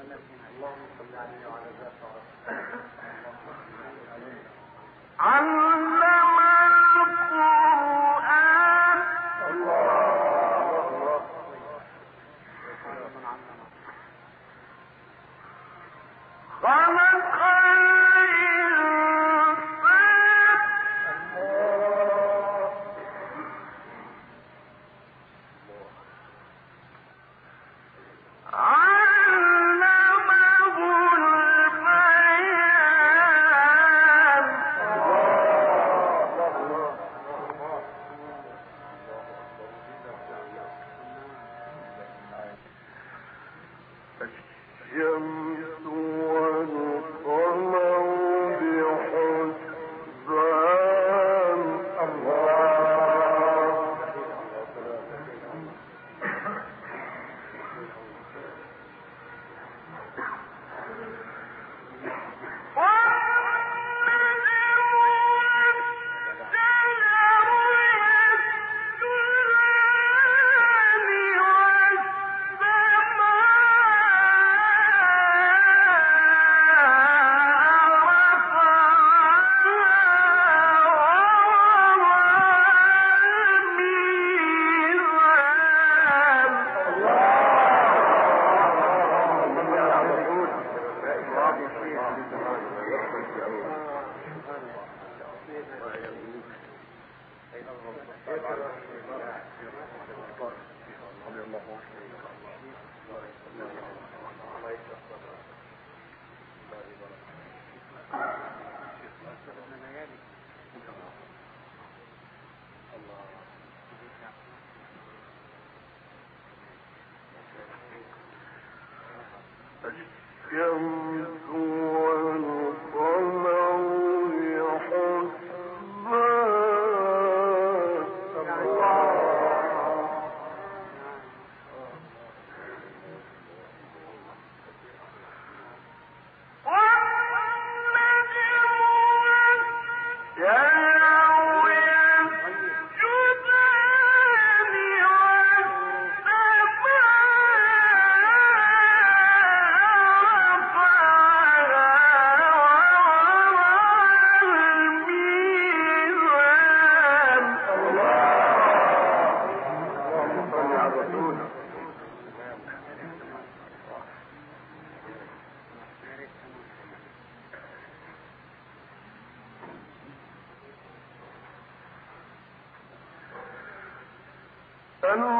اللهم صل عليه وعلى ذاته اللهم صل عليه ينظر Bueno.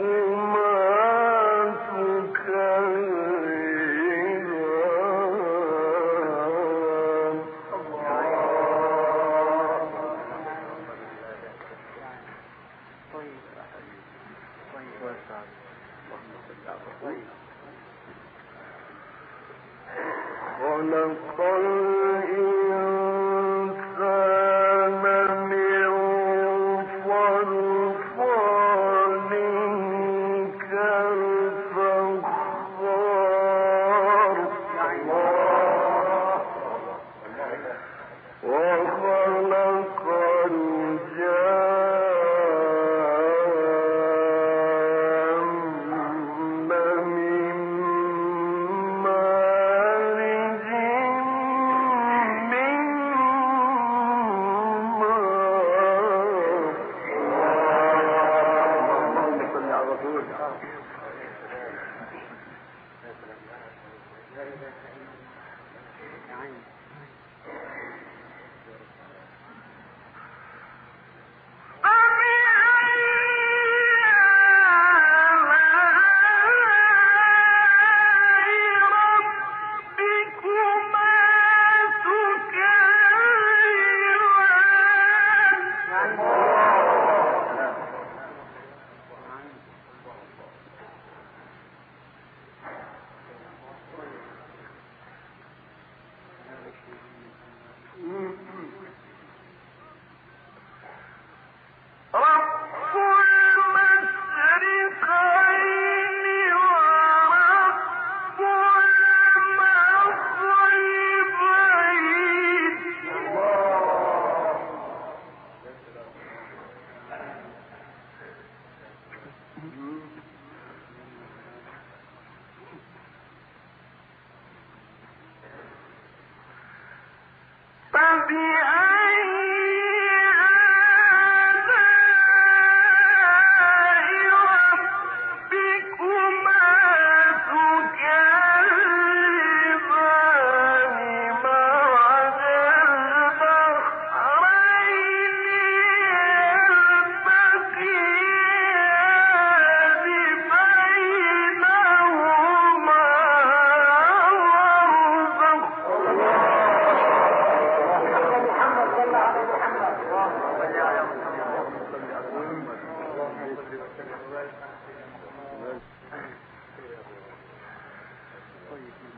الْمُسْلِمَ Mm-hmm.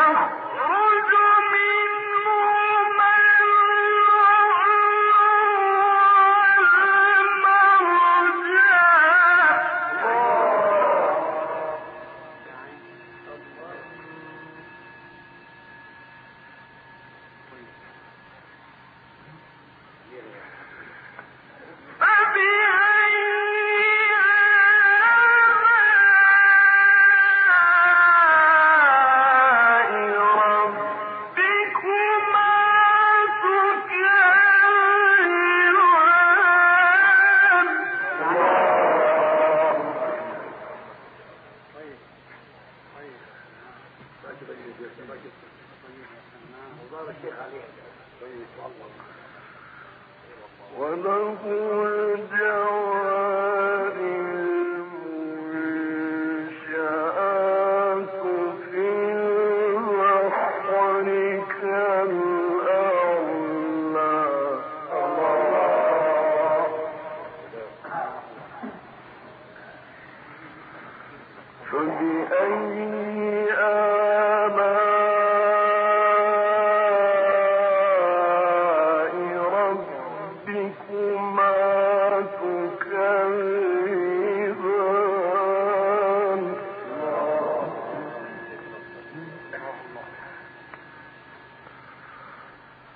God وله الجواب